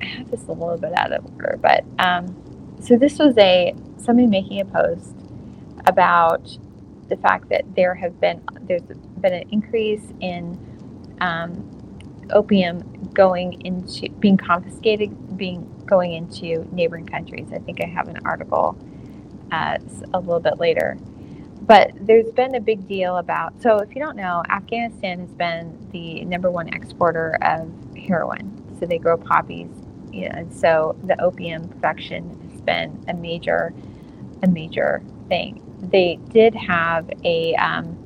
I have this a little bit out of order, but um, so this was a somebody making a post about the fact that there have been there's been an increase in um, opium going into being confiscated, being going into neighboring countries. I think I have an article uh, a little bit later. But there's been a big deal about. So if you don't know, Afghanistan has been the number one exporter of heroin. So they grow poppies, you know, and so the opium production been a major, a major thing. They did have a um,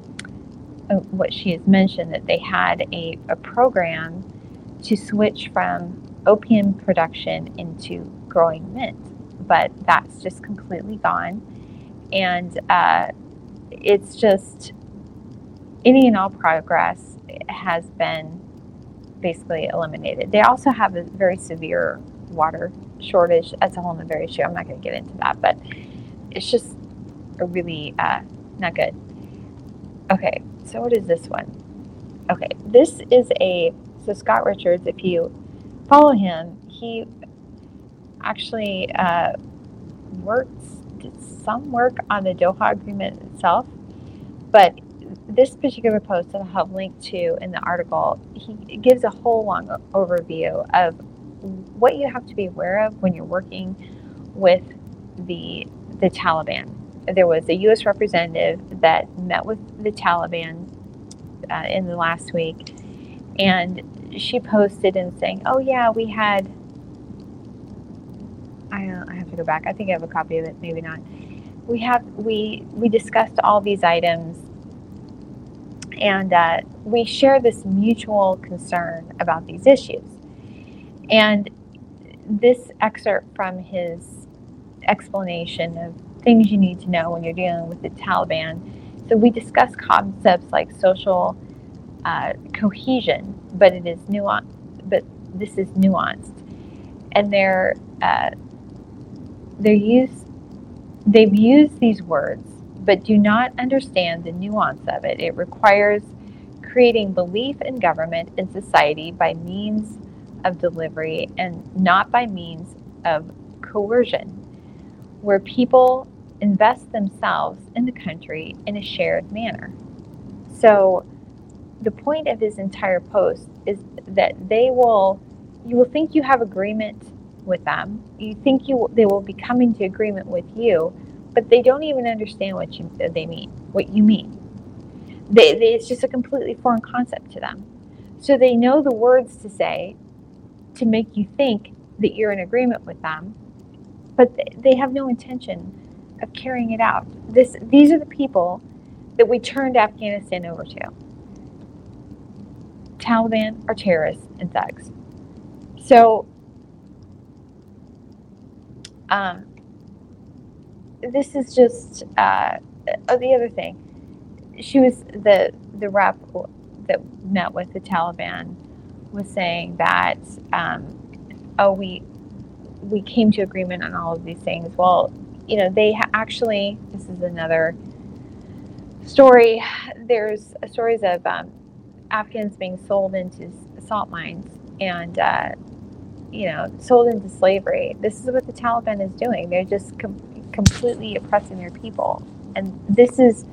uh, what she has mentioned that they had a, a program to switch from opium production into growing mint, but that's just completely gone. And uh, it's just any and all progress has been basically eliminated. They also have a very severe water shortage. That's a whole other issue. I'm not going to get into that, but it's just really uh, not good. Okay, so what is this one? Okay, this is a so Scott Richards. If you follow him, he actually uh, works did some work on the Doha Agreement itself, but this particular post that I have linked to in the article, he gives a whole long overview of what you have to be aware of when you're working with the the Taliban. There was a U.S. representative that met with the Taliban uh, in the last week, and she posted and saying, "Oh yeah, we had." I, uh, I have to go back. I think I have a copy of it. Maybe not. We have we we discussed all these items and uh, we share this mutual concern about these issues. And this excerpt from his explanation of things you need to know when you're dealing with the Taliban. So we discuss concepts like social uh, cohesion, but it is nuanced. But this is nuanced, and they're uh, they're used. They've used these words but do not understand the nuance of it. It requires creating belief in government and society by means of delivery and not by means of coercion, where people invest themselves in the country in a shared manner. So, the point of his entire post is that they will, you will think you have agreement with them. You think you they will be coming to agreement with you, but they don't even understand what you they mean, what you mean. They, they, it's just a completely foreign concept to them. So they know the words to say to make you think that you're in agreement with them, but they, have no intention of carrying it out. This, these are the people that we turned Afghanistan over to. Taliban are terrorists and thugs. So, um, this is just uh, oh, the other thing. She was the the rep that met with the Taliban was saying that um, oh we we came to agreement on all of these things. Well, you know they ha- actually this is another story. There's stories of um, Afghans being sold into salt mines and uh, you know sold into slavery. This is what the Taliban is doing. They're just com- completely oppressing their people. And this is,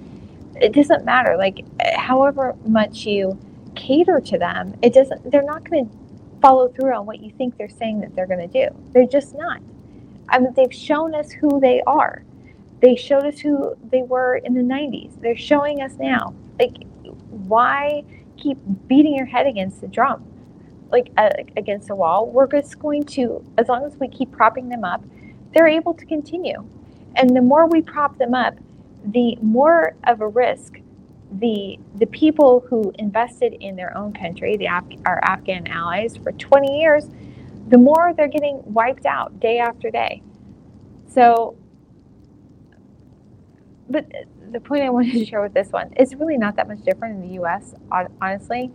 it doesn't matter. Like, however much you cater to them, it doesn't, they're not going to follow through on what you think they're saying that they're going to do. They're just not. I mean, they've shown us who they are. They showed us who they were in the 90s. They're showing us now. Like, why keep beating your head against the drum? Like, uh, against a wall. We're just going to, as long as we keep propping them up, they're able to continue. And the more we prop them up, the more of a risk the the people who invested in their own country, the Af- our Afghan allies, for 20 years, the more they're getting wiped out day after day. So, but the point I wanted to share with this one, it's really not that much different in the U.S. Honestly,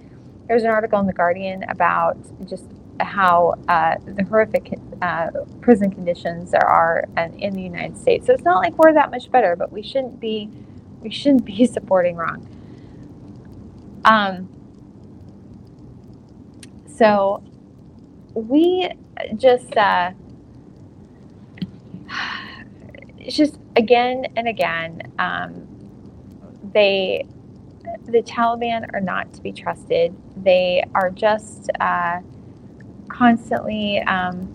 there's an article in the Guardian about just how uh, the horrific uh, prison conditions there are in the United States. So it's not like we're that much better, but we shouldn't be we shouldn't be supporting wrong. Um, so we just uh, it's just again and again um, they the Taliban are not to be trusted. They are just uh, constantly um,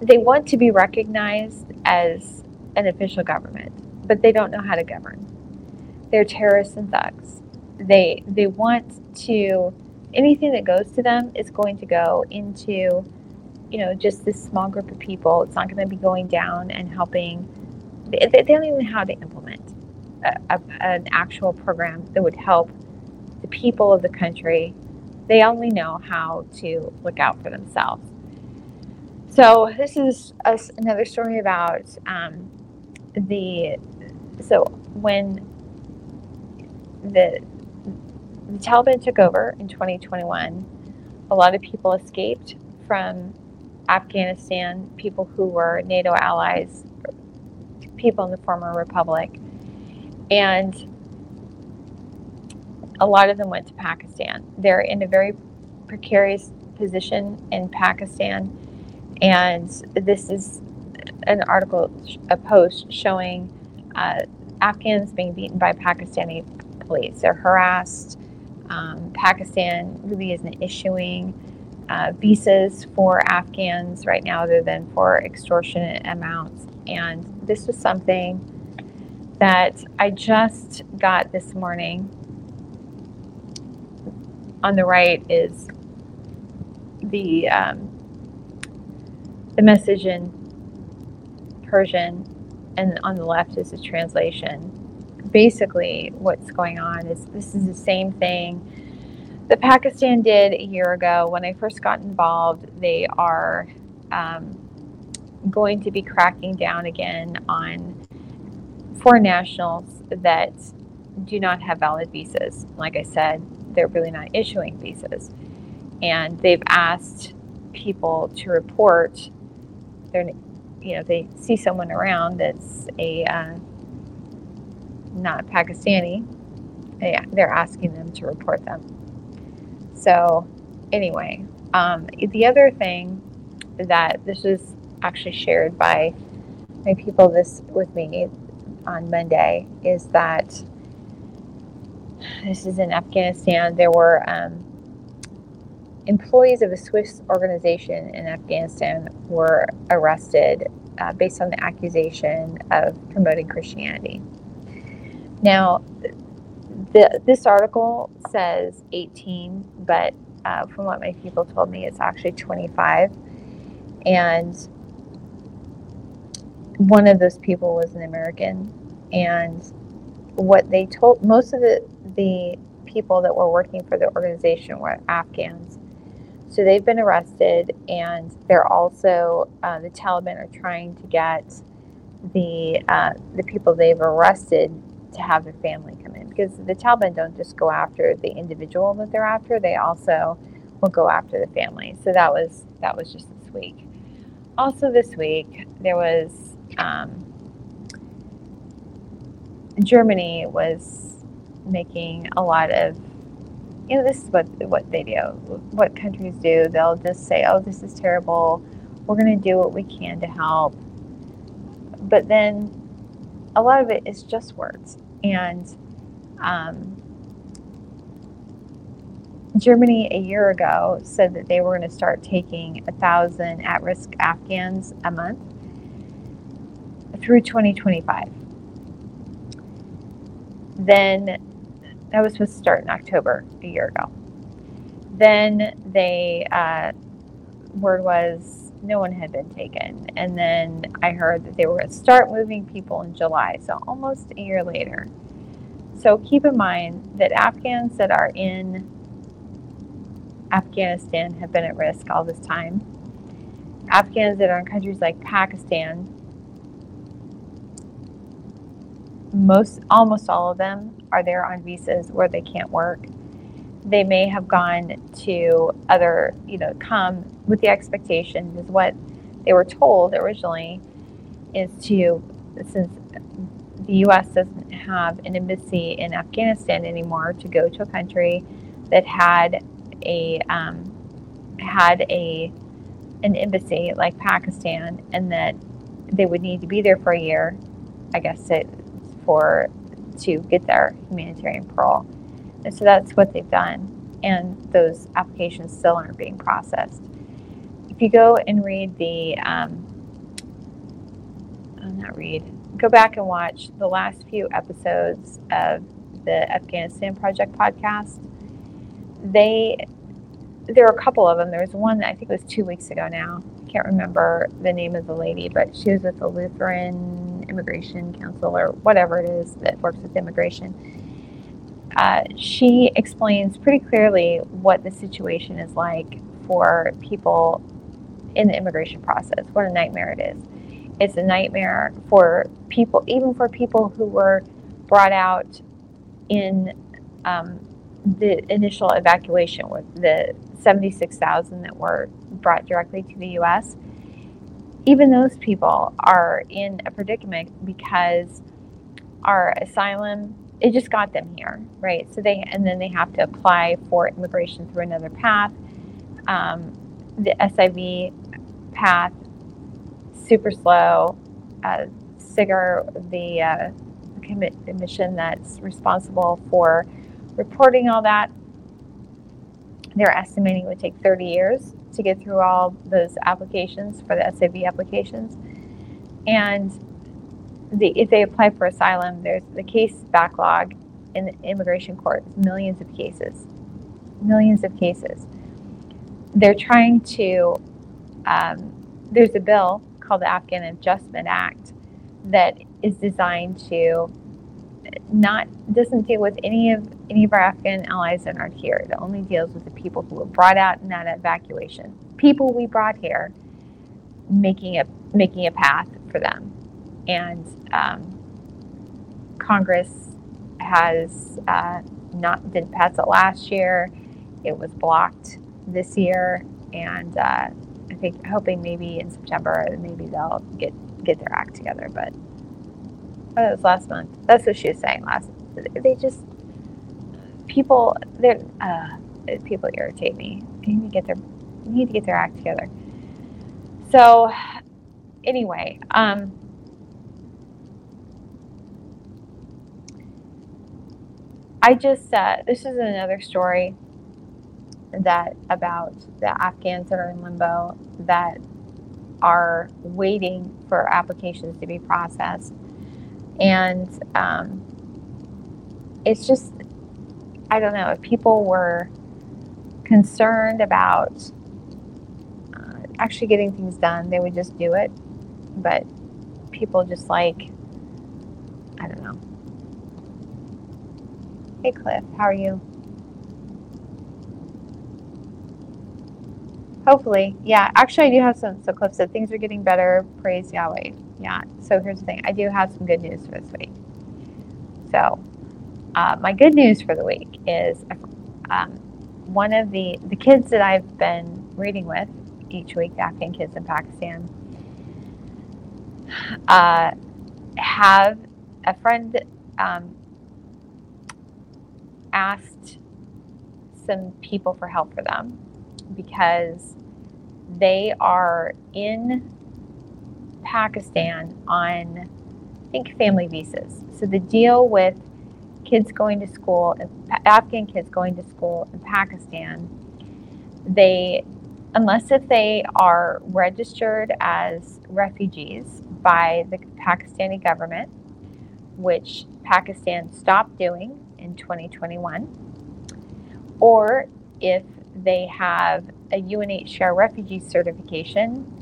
they want to be recognized as an official government, but they don't know how to govern. They're terrorists and thugs. They they want to anything that goes to them is going to go into you know just this small group of people. It's not going to be going down and helping. They, they don't even know how to implement a, a, an actual program that would help the people of the country. They only know how to look out for themselves. So this is a, another story about um, the so when the the Taliban took over in 2021, a lot of people escaped from Afghanistan, people who were NATO allies, people in the former republic, and a lot of them went to Pakistan. They're in a very precarious position in Pakistan, and this is an article, a post showing uh, Afghans being beaten by Pakistani police. They're harassed. Um, Pakistan really isn't issuing uh, visas for Afghans right now, other than for extortionate amounts. And this was something that I just got this morning. On the right is the um, the message in Persian, and on the left is the translation. Basically, what's going on is this is the same thing that Pakistan did a year ago. When I first got involved, they are um, going to be cracking down again on foreign nationals that do not have valid visas. Like I said, they're really not issuing visas. And they've asked people to report their you know they see someone around that's a uh, not Pakistani, they, they're asking them to report them. So anyway, um, the other thing that this was actually shared by my people this with me on Monday is that this is in Afghanistan. There were um, employees of a Swiss organization in Afghanistan were arrested uh, based on the accusation of promoting Christianity. Now, the, this article says 18, but uh, from what my people told me, it's actually 25. And one of those people was an American. And what they told most of the, the people that were working for the organization were Afghans. So they've been arrested, and they're also uh, the Taliban are trying to get the uh, the people they've arrested to have their family come in because the Taliban don't just go after the individual that they're after; they also will go after the family. So that was that was just this week. Also, this week there was um, Germany was making a lot of you know, this is what what they do. What countries do, they'll just say, "Oh, this is terrible. We're going to do what we can to help." But then, a lot of it is just words. And um, Germany a year ago said that they were going to start taking a thousand at-risk Afghans a month through 2025. Then that was supposed to start in October a year ago. Then they, uh, word was no one had been taken. And then I heard that they were going to start moving people in July, so almost a year later. So keep in mind that Afghans that are in Afghanistan have been at risk all this time. Afghans that are in countries like Pakistan, most almost all of them are there on visas where they can't work. They may have gone to other, you know, come with the expectation is what they were told originally is to, since the U.S. doesn't have an embassy in Afghanistan anymore, to go to a country that had a um, had a an embassy like Pakistan, and that they would need to be there for a year. I guess it, for to get their humanitarian parole. And so that's what they've done. And those applications still aren't being processed. If you go and read the, um, oh, not read, go back and watch the last few episodes of the Afghanistan Project podcast. They, there are a couple of them. There was one I think was two weeks ago now. I can't remember the name of the lady, but she was with the Lutheran Immigration Council or whatever it is that works with immigration. Uh, she explains pretty clearly what the situation is like for people in the immigration process, what a nightmare it is. It's a nightmare for people, even for people who were brought out in um, the initial evacuation with the 76,000 that were brought directly to the US. Even those people are in a predicament because our asylum it just got them here, right? So they and then they have to apply for immigration through another path. Um, the SIV path, super slow. Uh, SIGAR, the uh, commission that's responsible for reporting all that, they're estimating it would take 30 years to get through all those applications for the SIV applications. And the, if they apply for asylum, there's the case backlog in the immigration court millions of cases, millions of cases. They're trying to. Um, there's a bill called the Afghan Adjustment Act that is designed to not doesn't deal with any of any of our Afghan allies that aren't here. It only deals with the people who were brought out in that evacuation. People we brought here, making a making a path for them and um, Congress has uh, not didn't pass it last year. It was blocked this year, and uh, I think hoping maybe in September maybe they'll get get their act together. But that was last month. That's what she was saying last. They just people they uh, people irritate me. They need to get their need to get their act together. So anyway, um, I just, uh, this is another story that about the Afghans that are in limbo that are waiting for applications to be processed. And um, it's just, I don't know, if people were concerned about uh, actually getting things done, they would just do it. But people just like, I don't know, Hey Cliff, how are you? Hopefully, yeah. Actually, I do have some. So Cliff said things are getting better. Praise Yahweh. Yeah. So here's the thing. I do have some good news for this week. So, uh, my good news for the week is um, one of the the kids that I've been reading with each week, Afghan kids in Pakistan, uh, have a friend um, asked some people for help for them because they are in Pakistan on, I think, family visas. So the deal with kids going to school, Afghan kids going to school in Pakistan, they, unless if they are registered as refugees by the Pakistani government, which Pakistan stopped doing in 2021, or if they have a UNHCR refugee certification,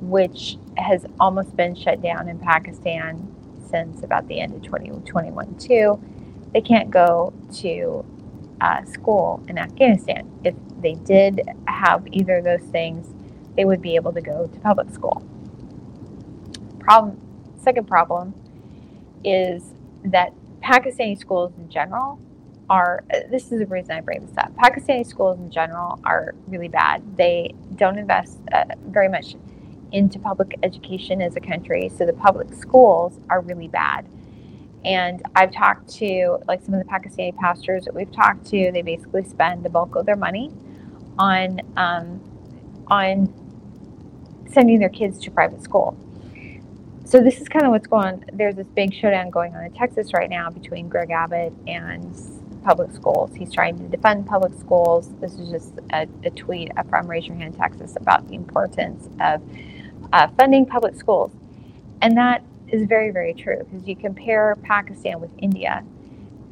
which has almost been shut down in Pakistan since about the end of 2021 too, they can't go to uh, school in Afghanistan. If they did have either of those things, they would be able to go to public school. Problem, second problem is that Pakistani schools in general are this is the reason I bring this up. Pakistani schools in general are really bad. They don't invest uh, very much into public education as a country, so the public schools are really bad. And I've talked to like some of the Pakistani pastors that we've talked to. They basically spend the bulk of their money on um, on sending their kids to private school so this is kind of what's going on. There's this big showdown going on in Texas right now between Greg Abbott and public schools. He's trying to defend public schools. This is just a, a tweet from Raise Your Hand Texas about the importance of uh, funding public schools. And that is very, very true because you compare Pakistan with India,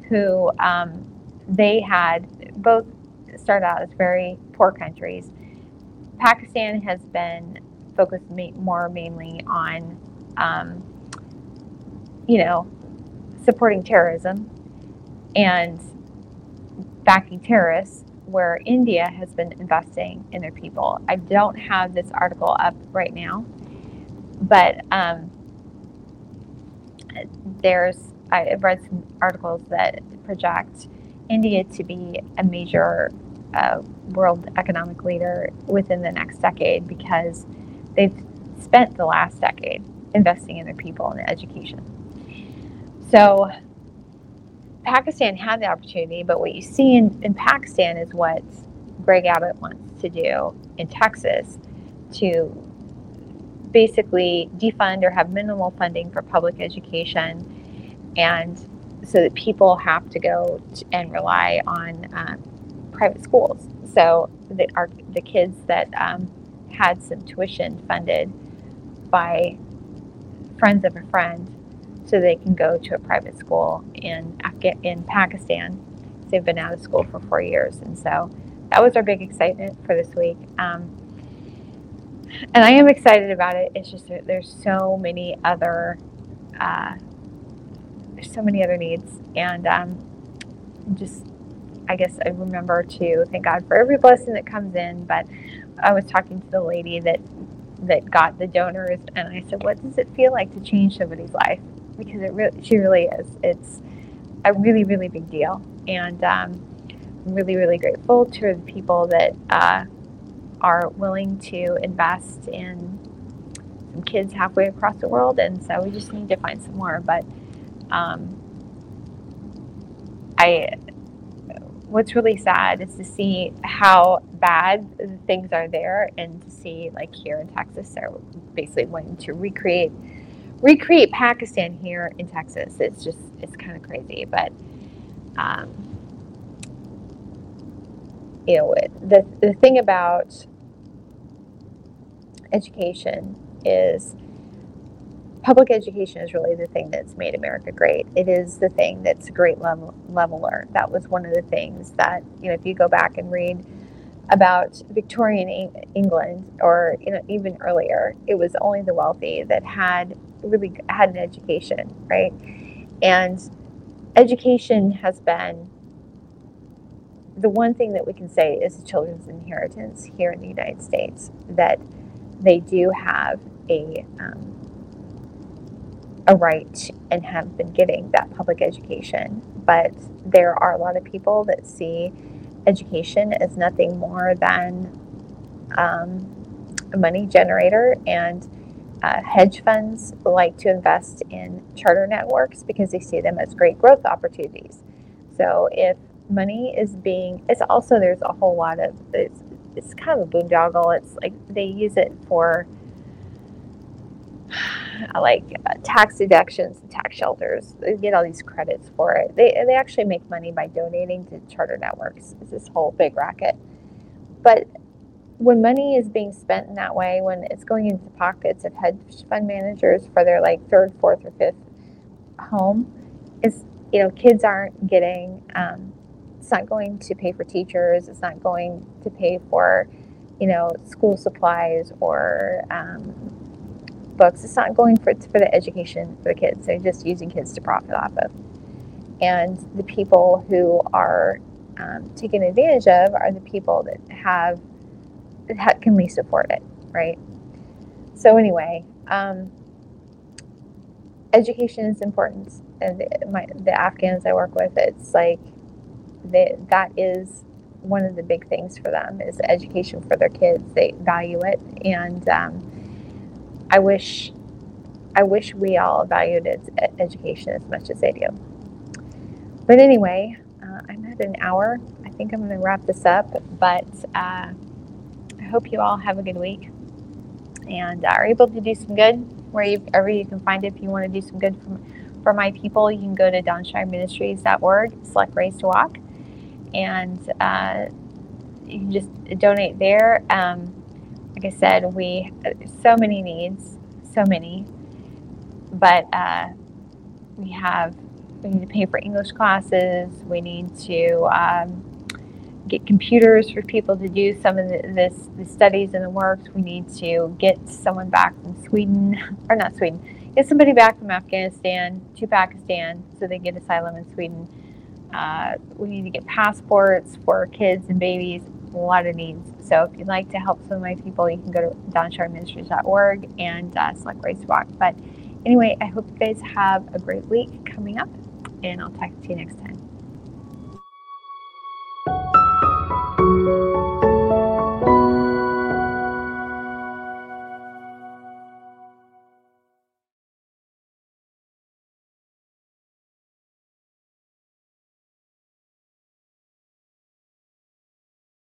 who um, they had both started out as very poor countries. Pakistan has been focused more mainly on um, you know, supporting terrorism and backing terrorists, where India has been investing in their people. I don't have this article up right now, but um, there's I've read some articles that project India to be a major uh, world economic leader within the next decade because they've spent the last decade investing in their people and education. So Pakistan had the opportunity, but what you see in, in Pakistan is what Greg Abbott wants to do in Texas to basically defund or have minimal funding for public education and so that people have to go and rely on um, private schools. So the, our, the kids that um, had some tuition funded by friends of a friend so they can go to a private school in Afga- in Pakistan. They've been out of school for four years, and so that was our big excitement for this week. Um, and I am excited about it. It's just there's so many other uh, there's so many other needs, and um, just I guess I remember to thank God for every blessing that comes in. But I was talking to the lady that that got the donors, and I said, "What does it feel like to change somebody's life?" Because it really, she really is. It's a really, really big deal, and um, I'm really, really grateful to the people that uh, are willing to invest in some kids halfway across the world. And so we just need to find some more. But um, I what's really sad is to see how bad things are there and to see like here in Texas they're basically wanting to recreate recreate Pakistan here in Texas. It's just it's kind of crazy, but um, you know the the thing about education is public education is really the thing that's made America great. It is the thing that's a great level, leveler. That was one of the things that, you know, if you go back and read about Victorian England or, you know, even earlier, it was only the wealthy that had really had an education, right? And education has been the one thing that we can say is a children's inheritance here in the United States that they do have a um, a right and have been getting that public education. But there are a lot of people that see education as nothing more than um, a money generator and uh, hedge funds like to invest in charter networks because they see them as great growth opportunities. So if money is being, it's also there's a whole lot of it's, it's kind of a boondoggle. It's like they use it for like uh, tax deductions and tax shelters. They get all these credits for it. They, they actually make money by donating to charter networks. It's this whole big racket. But when money is being spent in that way, when it's going into pockets of hedge fund managers for their like third, fourth, or fifth home, is you know kids aren't getting. Um, it's not going to pay for teachers. It's not going to pay for, you know, school supplies or um, books. It's not going for for the education for the kids. They're just using kids to profit off of. And the people who are um, taken advantage of are the people that have can we support it, right? So anyway, um, education is important. And the, my, the Afghans I work with, it's like they, that is one of the big things for them is education for their kids. They value it, and um, I wish I wish we all valued its education as much as they do. But anyway, uh, I'm at an hour. I think I'm going to wrap this up, but uh, hope you all have a good week and are able to do some good wherever you can find it. If you want to do some good for, for my people, you can go to dawnshireministries.org, select Raised to Walk, and uh, you can just donate there. Um, like I said, we so many needs, so many, but uh, we have we need to pay for English classes. We need to um, get computers for people to do some of the, this the studies and the works. We need to get someone back from Sweden or not Sweden, get somebody back from Afghanistan to Pakistan so they get asylum in Sweden. Uh, we need to get passports for kids and babies, a lot of needs. So if you'd like to help some of my people, you can go to donsharministries.org and uh, select Race Walk. But anyway, I hope you guys have a great week coming up, and I'll talk to you next time you